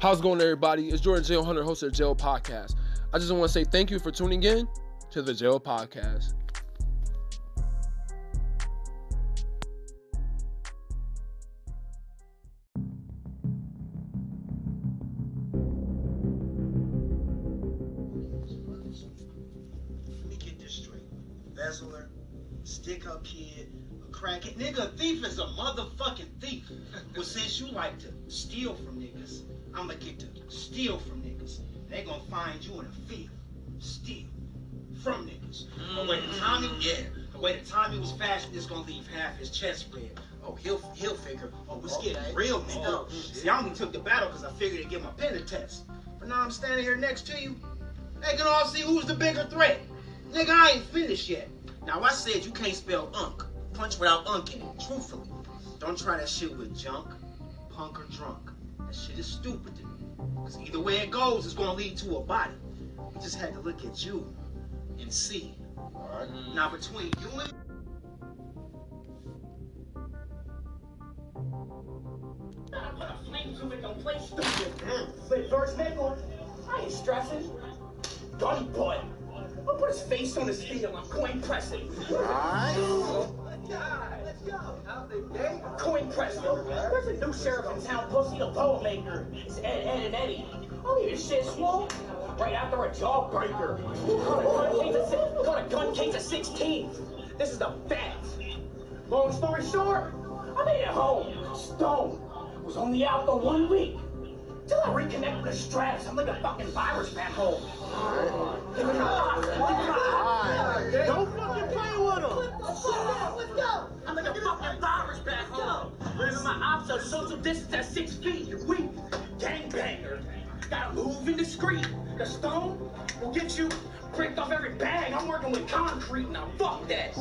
How's it going, everybody? It's Jordan Jail Hunter, host of the Jail Podcast. I just want to say thank you for tuning in to the Jail Podcast. Embezzler, stick up kid, a crackhead. Nigga, a thief is a motherfucking thief. Well, since you like to steal from niggas, I'ma get to steal from niggas. They gonna find you in a field. Steal from niggas. But wait, the he, yeah, the way the he was fashioned, it's gonna leave half his chest spread. Oh, he'll he'll figure, oh, it's getting Okay. real, nigga. Oh, See, I only took the battle because I figured to get my pen a test. But now I'm standing here next to you. They can all see who's the bigger threat. Nigga, I ain't finished yet. Now I said you can't spell unk. Punch without unk in it. Truthfully. Don't try that shit with junk, punk, or drunk. That shit is stupid to me. Cause either way it goes, it's gonna lead to a body. We just had to look at you and see. Mm-hmm. Now between you and Flamethrower don't play stupid. But first nigga, I ain't stressing. Gun butt. I'll put his face on his steel. I'm coin pressing. Coin pressing. There's a new sheriff in town, Pussy the Bow Maker. It's Ed, Ed, and Eddie. I don't even shit small. Right after a jawbreaker. Got a gun case of, a gun case 16. This is the facts. Long story short, I made it home. Stone. Was only out for one week. Till I reconnect with the straps. I'm like a fucking virus back home. Social distance at six feet. You're weak. Gangbanger. Gotta move in discreet. The stone will get you bricked off every bag. I'm working with concrete now. Fuck that.